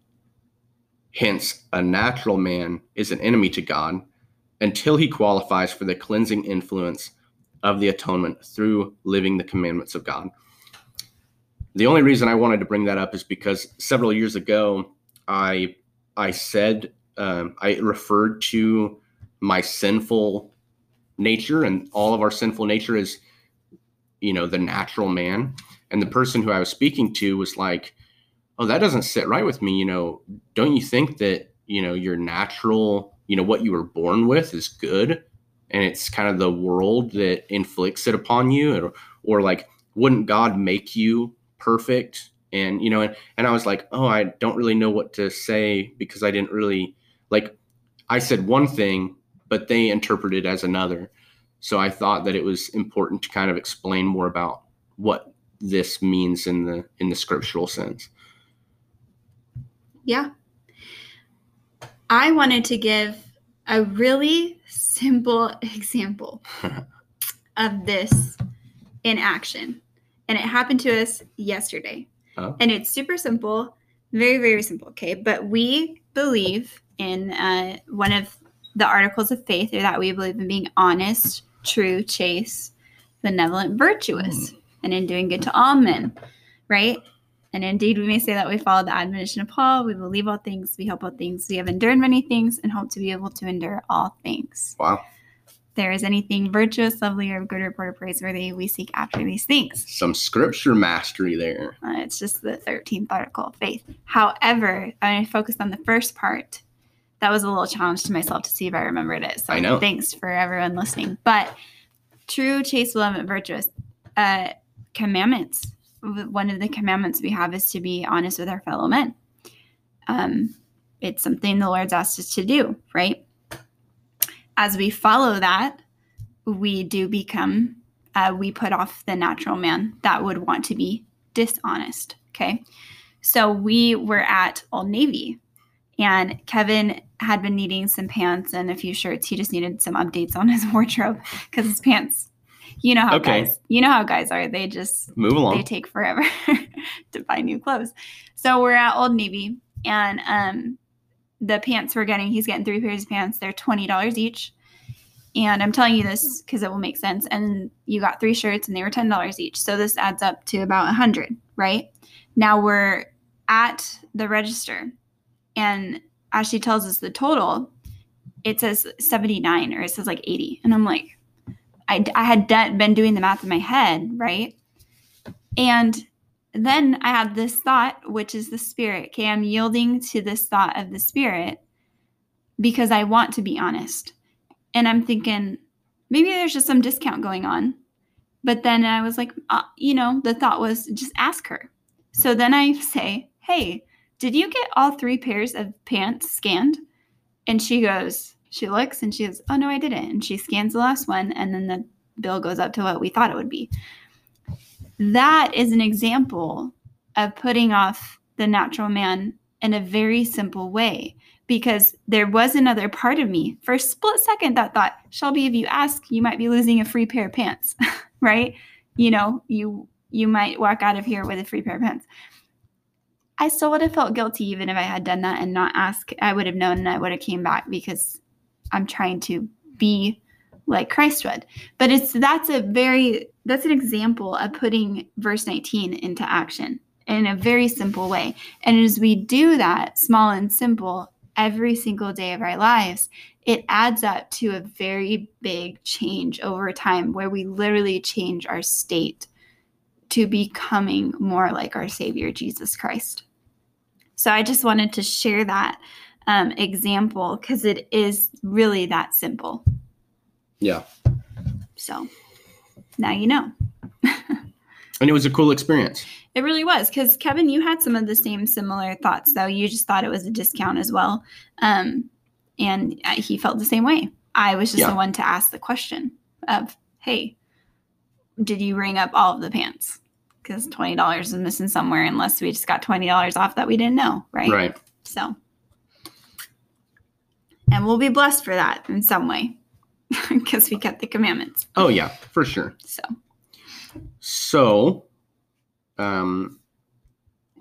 Speaker 6: Hence, a natural man is an enemy to God until he qualifies for the cleansing influence of the atonement through living the commandments of God. The only reason I wanted to bring that up is because several years ago, I I said um, I referred to my sinful nature, and all of our sinful nature is you know, the natural man. And the person who I was speaking to was like, oh, that doesn't sit right with me. You know, don't you think that, you know, your natural you know what you were born with is good and it's kind of the world that inflicts it upon you or, or like wouldn't god make you perfect? And you know and, and i was like oh i don't really know what to say because i didn't really like i said one thing but they interpreted as another. So i thought that it was important to kind of explain more about what this means in the in the scriptural sense
Speaker 5: Yeah. I wanted to give a really simple example of this in action. And it happened to us yesterday.
Speaker 6: Oh.
Speaker 5: And it's super simple, very, very simple. Okay. But we believe in uh, one of the articles of faith, or that we believe in being honest, true, chaste, benevolent, virtuous, and in doing good to all men, right? And indeed, we may say that we follow the admonition of Paul. We believe all things, we hope all things, we have endured many things, and hope to be able to endure all things.
Speaker 6: wow
Speaker 5: If there is anything virtuous, lovely, or good report or praiseworthy, we seek after these things.
Speaker 6: some scripture mastery there
Speaker 5: Uh, it's just the 13th article of faith. However, I focused on the first part. That was a little challenge to myself to see if I remembered it. So
Speaker 6: I know.
Speaker 5: thanks for everyone listening. But true, chaste, beloved, virtuous uh, commandments. One of the commandments we have is to be honest with our fellow men. Um, it's something the Lord's asked us to do, right? As we follow that, we do become, uh, we put off the natural man that would want to be dishonest. Okay. So we were at Old Navy and Kevin had been needing some pants and a few shirts. He just needed some updates on his wardrobe because his pants, you know how
Speaker 6: Okay.
Speaker 5: guys, you know how guys are. They just
Speaker 6: move along
Speaker 5: they take forever to buy new clothes. So we're at Old Navy and um the pants we're getting, he's getting three pairs of pants. They're twenty dollars each. And I'm telling you this because it will make sense. And you got three shirts and they were ten dollars each. So this adds up to about a hundred, right? Now we're at the register and as she tells us the total, it says 79 or it says like 80. And I'm like, I, I had been doing the math in my head, right? And then I had this thought, which is the spirit. Okay, I'm yielding to this thought of the spirit because I want to be honest. And I'm thinking, maybe there's just some discount going on. But then I was like, uh, you know, the thought was just ask her. So then I say, hey, did you get all three pairs of pants scanned? And she goes, she looks and she goes, oh no, I didn't. And she scans the last one, and then the bill goes up to what we thought it would be. That is an example of putting off the natural man in a very simple way because there was another part of me for a split second that thought, Shelby, if you ask, you might be losing a free pair of pants, right? You know, you you might walk out of here with a free pair of pants. I still would have felt guilty even if I had done that and not ask. I would have known and I would have came back because I'm trying to be like Christ would. But it's that's a very that's an example of putting verse 19 into action in a very simple way. And as we do that, small and simple, every single day of our lives, it adds up to a very big change over time where we literally change our state to becoming more like our Savior, Jesus Christ. So I just wanted to share that um, example because it is really that simple.
Speaker 6: yeah
Speaker 5: So now you know.
Speaker 6: and it was a cool experience
Speaker 5: It really was because Kevin, you had some of the same similar thoughts, though. You just thought it was a discount as well, um, and uh, he felt the same way. I was just
Speaker 6: Yeah.
Speaker 5: the one to ask the question of, "Hey, did you ring up all of the pants? Because twenty dollars is missing somewhere, unless we just got twenty dollars off that we didn't know, right?
Speaker 6: right
Speaker 5: So, and we'll be blessed for that in some way because we kept the commandments.
Speaker 6: oh yeah for sure
Speaker 5: So,
Speaker 6: So, um,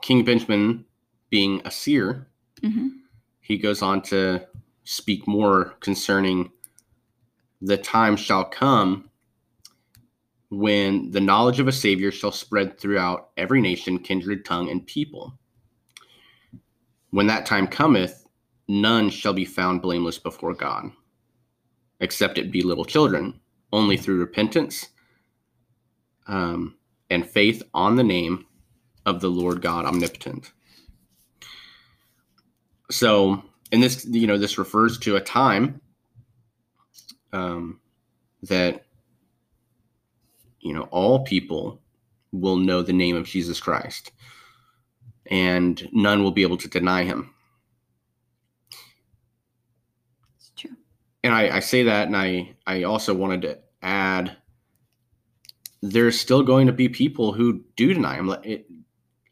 Speaker 6: King Benjamin, being a seer,
Speaker 5: mhm.
Speaker 6: he goes on to speak more concerning the time shall come when the knowledge of a Savior shall spread throughout every nation, kindred, tongue, and people. When that time cometh, none shall be found blameless before God, except it be little children, only through repentance um, and faith on the name of the Lord God omnipotent. So, and this you know this refers to a time um, that you know all people will know the name of Jesus Christ, and none will be able to deny him.
Speaker 5: It's true.
Speaker 6: And I, I say that, and I I also wanted to add there's still going to be people who do deny him. It,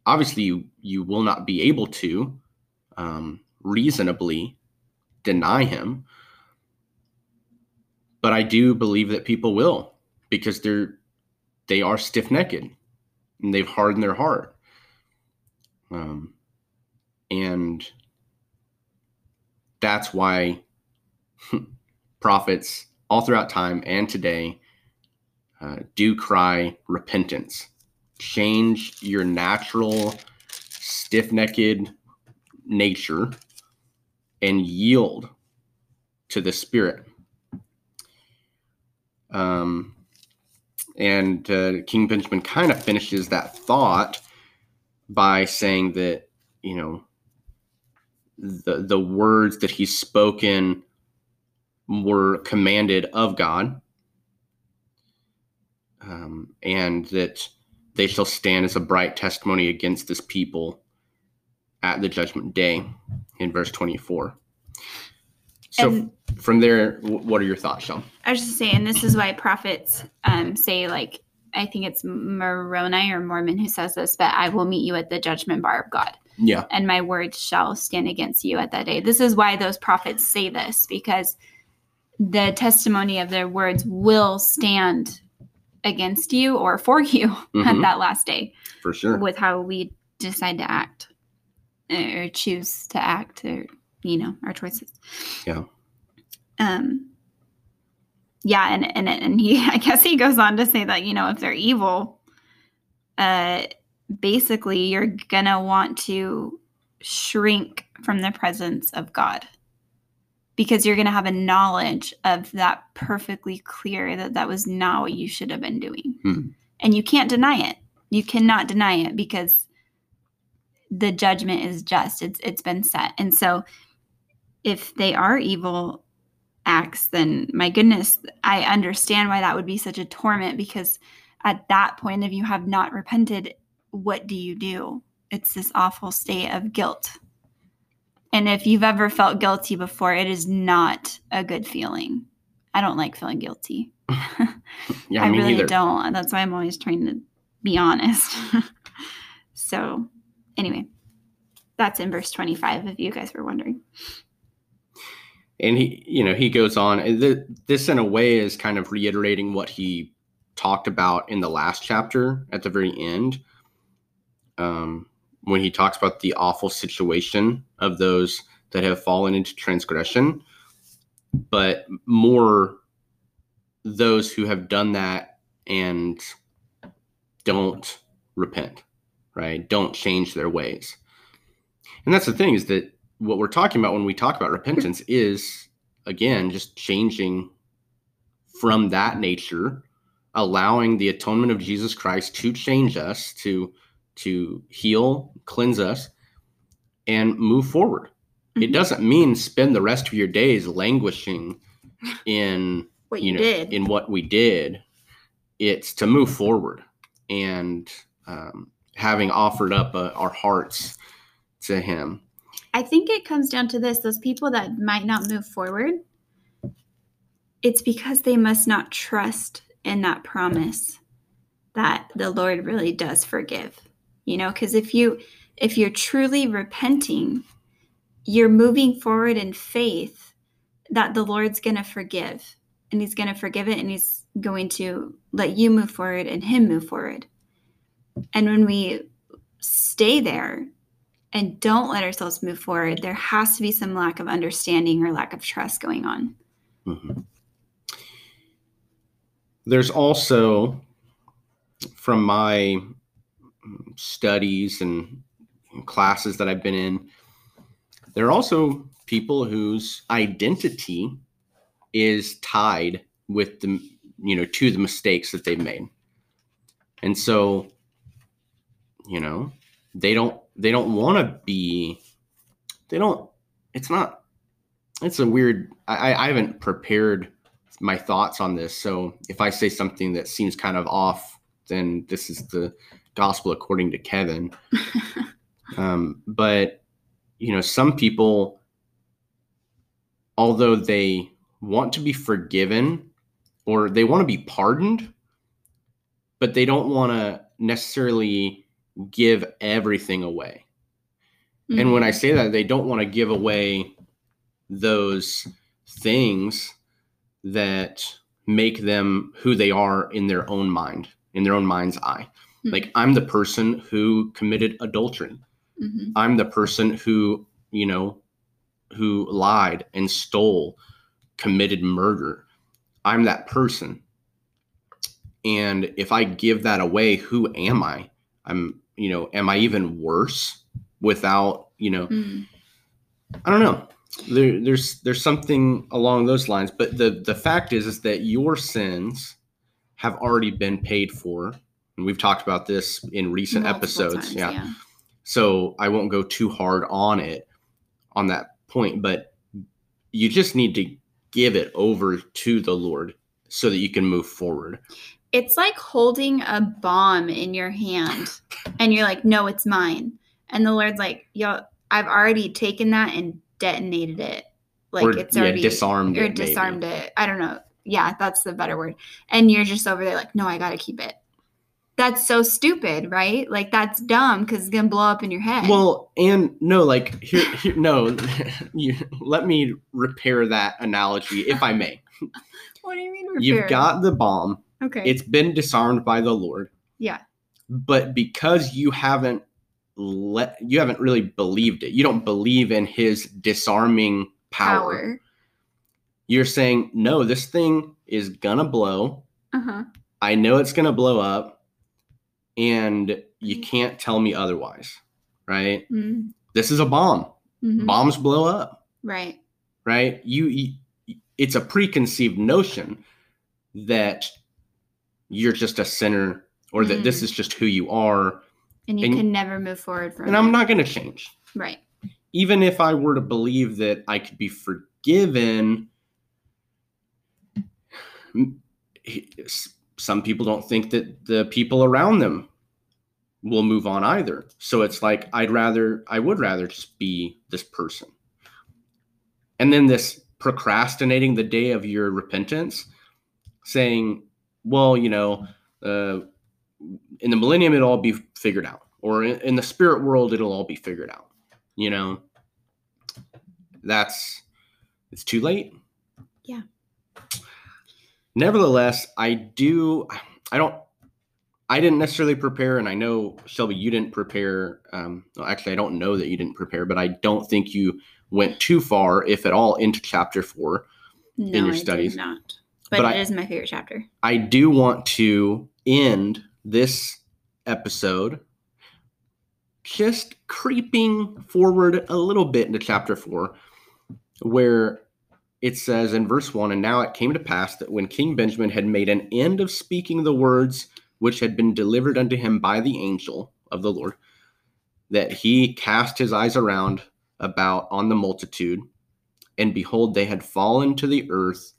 Speaker 6: obviously, you you will not be able to um, reasonably deny him, but I do believe that people will because they're they are stiff necked and they've hardened their heart. Um, and that's why prophets all throughout time and today uh, do cry repentance. Change your natural stiff necked nature and yield to the Spirit. Um, and uh, King Benjamin kind of finishes that thought by saying that, you know, the, the words that he's spoken were commanded of God, um, and that they shall stand as a bright testimony against this people at the judgment day in verse 24. So
Speaker 5: And-
Speaker 6: from there, what are your thoughts, Sean?
Speaker 5: I was just saying, this is why prophets um, say, like, I think it's Moroni or Mormon who says this, but I will meet you at the judgment bar of God,
Speaker 6: Yeah.
Speaker 5: and my words shall stand against you at that day. This is why those prophets say this, because the testimony of their words will stand against you or for you at
Speaker 6: Mhm.
Speaker 5: that last day
Speaker 6: For sure.
Speaker 5: with how we decide to act or choose to act or, you know, our choices.
Speaker 6: Yeah.
Speaker 5: Um, yeah, and and and he, I guess he goes on to say that you know if they're evil, uh, basically you're gonna want to shrink from the presence of God because you're gonna have a knowledge of that perfectly clear that that was not what you should have been doing,
Speaker 6: Hmm.
Speaker 5: and you can't deny it. You cannot deny it because the judgment is just. It's it's been set, and so if they are evil acts, then my goodness, I understand why that would be such a torment because at that point, if you have not repented, what do you do? It's this awful state of guilt. And if you've ever felt guilty before, it is not a good feeling. I don't like feeling guilty.
Speaker 6: Yeah,
Speaker 5: I
Speaker 6: me
Speaker 5: really
Speaker 6: neither.
Speaker 5: don't. That's why I'm always trying to be honest. so, anyway, that's in verse 25, if you guys were wondering.
Speaker 6: and he you know he goes on and this in a way is kind of reiterating what he talked about in the last chapter at the very end um, when he talks about the awful situation of those that have fallen into transgression but more those who have done that and don't repent right? Don't change their ways. And that's the thing is that what we're talking about when we talk about repentance is again just changing from that nature allowing the atonement of jesus christ to change us to to heal cleanse us and move forward it
Speaker 5: Mhm.
Speaker 6: doesn't mean spend the rest of your days languishing in
Speaker 5: What
Speaker 6: you
Speaker 5: you,
Speaker 6: know
Speaker 5: did.
Speaker 6: in what we did it's to move forward and um, having offered up uh, our hearts to him
Speaker 5: I think it comes down to this those people that might not move forward, it's because they must not trust in that promise that the Lord really does forgive. You know, because if you if you're truly repenting, you're moving forward in faith that the Lord's going to forgive and he's going to forgive it and he's going to let you move forward and him move forward. And when we stay there and don't let ourselves move forward, there has to be some lack of understanding or lack of trust going on.
Speaker 6: Mhm. There's also, from my studies and classes that I've been in, there are also people whose identity is tied with the, you know, to the mistakes that they've made. And so, you know, they don't, they don't want to be, they don't, it's not it's a weird. I, I haven't prepared my thoughts on this, so if I say something that seems kind of off, then this is the gospel according to Kevin. um, but you know, some people, although they want to be forgiven or they want to be pardoned, but they don't want to necessarily give everything away. Mm-hmm. And when I say that, they don't want to give away those things that make them who they are in their own mind, in their own mind's eye. Mm-hmm. Like, I'm the person who committed adultery. Mm-hmm. I'm the person who, you know, who lied and stole, committed murder. I'm that person. And if I give that away, who am I? I'm, you know, am I even worse without, you know, mm. I don't know. There, there's there's something along those lines, but the the fact is is that your sins have already been paid for, and we've talked about this in recent Multiple episodes. Times, yeah. yeah. So I won't go too hard on it on that point, but you just need to give it over to the Lord so that you can move forward.
Speaker 5: It's like holding a bomb in your hand and you're like, no, it's mine. And the Lord's like, yo, I've already taken that and detonated it. Like or, it's already
Speaker 6: yeah, disarmed
Speaker 5: or it, disarmed maybe. it. I don't know. Yeah, that's the better word. And you're just over there like, no, I gotta keep it. That's so stupid, right? Like that's dumb because it's gonna blow up in your head.
Speaker 6: Well, and no, like here, here no, you, let me repair that analogy if I may.
Speaker 5: what do you mean? Repair?
Speaker 6: You've got the bomb.
Speaker 5: Okay.
Speaker 6: It's been disarmed by the Lord.
Speaker 5: Yeah.
Speaker 6: But because you haven't let you haven't really believed it. You don't believe in his disarming power. power. You're saying, no, this thing is gonna blow. Uh-huh. I know it's gonna blow up, and you mm. can't tell me otherwise, right? Mm-hmm. This is a bomb. Mm-hmm. Bombs blow up.
Speaker 5: Right.
Speaker 6: Right. You, you. It's a preconceived notion that you're just a sinner, or that mm. this is just who you are
Speaker 5: and you and, can never move forward from
Speaker 6: and i'm not going to change
Speaker 5: right
Speaker 6: even if i were to believe that i could be forgiven some people don't think that the people around them will move on either. So it's like i'd rather i would rather just be this person. And then this procrastinating the day of your repentance saying well you know uh, in the millennium it'll all be figured out or in, in the spirit world it'll all be figured out you know? That's it's too late.
Speaker 5: Yeah.
Speaker 6: Nevertheless i do i don't i didn't necessarily prepare and i know shelby you didn't prepare um well, actually i don't know that you didn't prepare but i don't think you went too far if at all into chapter four no, in your studies.
Speaker 5: not. But, but it I, is my favorite chapter.
Speaker 6: I do want to end this episode just creeping forward a little bit into chapter 4 where it says in verse 1 and now it came to pass that when king benjamin had made an end of speaking the words which had been delivered unto him by the angel of the lord that he cast his eyes around about on the multitude and behold they had fallen to the earth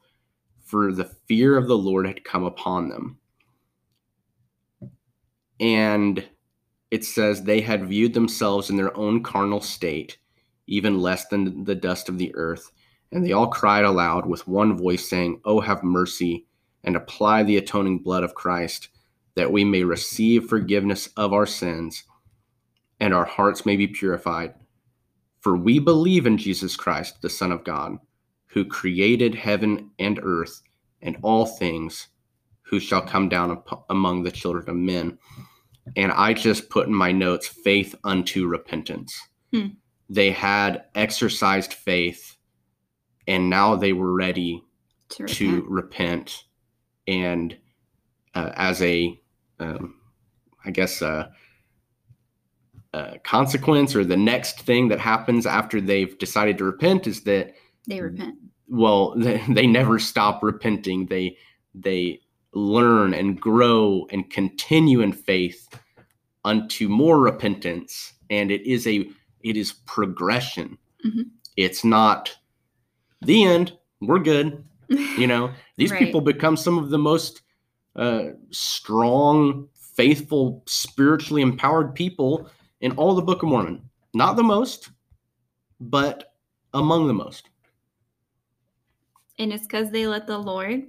Speaker 6: for the fear of the lord had come upon them and it says they had viewed themselves in their own carnal state, even less than the dust of the earth. And they all cried aloud with one voice, saying, Oh, have mercy, and apply the atoning blood of Christ, that we may receive forgiveness of our sins, and our hearts may be purified. For we believe in Jesus Christ, the Son of God, who created heaven and earth and all things, who shall come down among the children of men and I just put in my notes faith unto repentance. Hmm. They had exercised faith and now they were ready to repent, to repent and uh, as a um, I guess a, a consequence or the next thing that happens after they've decided to repent is that
Speaker 5: they repent.
Speaker 6: Well, they, they never stop repenting. They they learn and grow and continue in faith unto more repentance and it is a it is progression mm-hmm. it's not The end. We're good. You know, these
Speaker 5: Right.
Speaker 6: people become some of the most uh, strong, faithful, spiritually empowered people in all the Book of Mormon. Not the most, but among the most.
Speaker 5: And it's because they let the Lord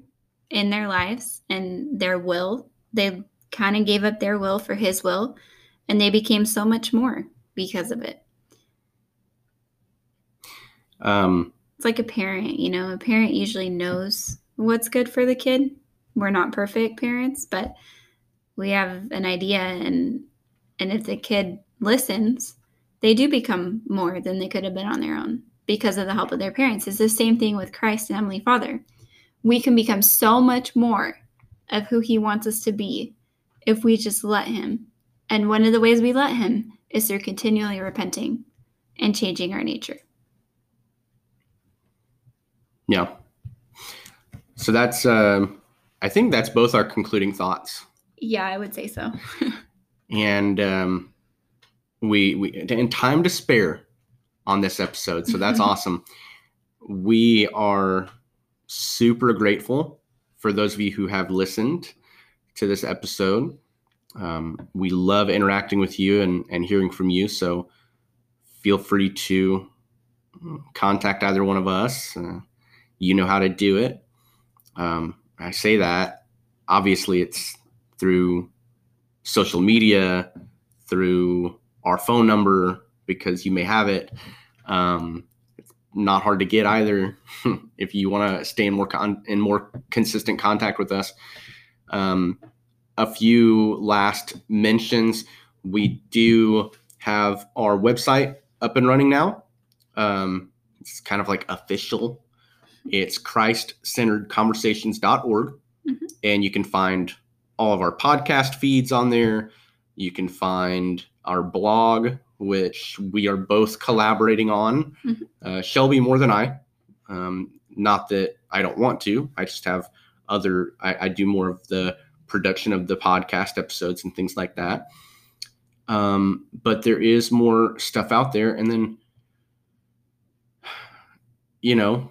Speaker 5: in their lives and their will. They kind of gave up their will for His will, and they became so much more because of it.
Speaker 6: Um,
Speaker 5: It's like a parent, you know, a parent usually knows what's good for the kid. We're not perfect parents, but we have an idea and and if the kid listens, they do become more than they could have been on their own because of the help of their parents. It's the same thing with Christ and Heavenly Father. We can become so much more of who he wants us to be if we just let him. And one of the ways we let him is through continually repenting and changing our nature.
Speaker 6: yeah. So that's, um, I think that's both our concluding thoughts.
Speaker 5: Yeah, I would say so.
Speaker 6: and um, we we and time to spare on this episode, so that's awesome. We are super grateful for those of you who have listened to this episode. Um, we love interacting with you and and hearing from you. So feel free to contact either one of us. Uh, you know how to do it. Um, I say that obviously it's through social media, through our phone number, because you may have it. Um, it's not hard to get either if you want to stay in more con- in more consistent contact with us. Um, a few last mentions. We do have our website up and running now. Um, it's kind of like official. It's christcenteredconversations.org.
Speaker 5: Mhm.
Speaker 6: And you can find all of our podcast feeds on there. You can find our blog, which we are both collaborating on.
Speaker 5: Mhm.
Speaker 6: Uh, Shelby more than I. Um, not that I don't want to. I just have other. I, I do more of the production of the podcast episodes and things like that. Um, but there is more stuff out there, and then you know,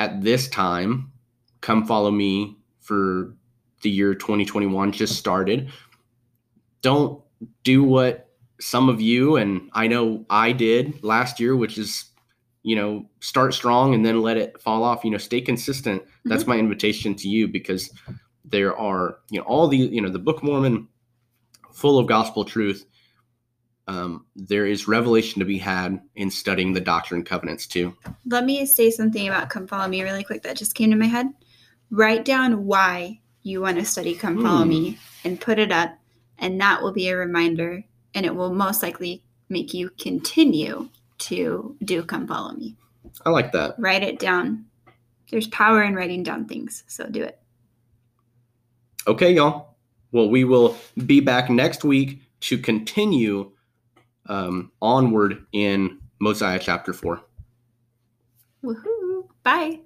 Speaker 6: at this time, come follow me for the year 2021 just started. Don't do what some of you and I know I did last year, which is, you know, start strong and then let it fall off. You know, stay consistent. Mm-hmm. That's my invitation to you because there are, you know, all the, you know, the Book of Mormon full of gospel truth. Um, there is revelation to be had in studying the Doctrine and Covenants too.
Speaker 5: Let me say something about Come Follow Me really quick that just came to my head. Write down why you want to study Come Follow
Speaker 6: Hmm.
Speaker 5: Me and put it up, and that will be a reminder, and it will most likely make you continue to do Come Follow Me.
Speaker 6: I like that.
Speaker 5: Write it down. There's power in writing down things, so do it.
Speaker 6: Okay, y'all. Well, we will be back next week to continue um, onward in Mosiah chapter 4.
Speaker 5: Woohoo! Bye.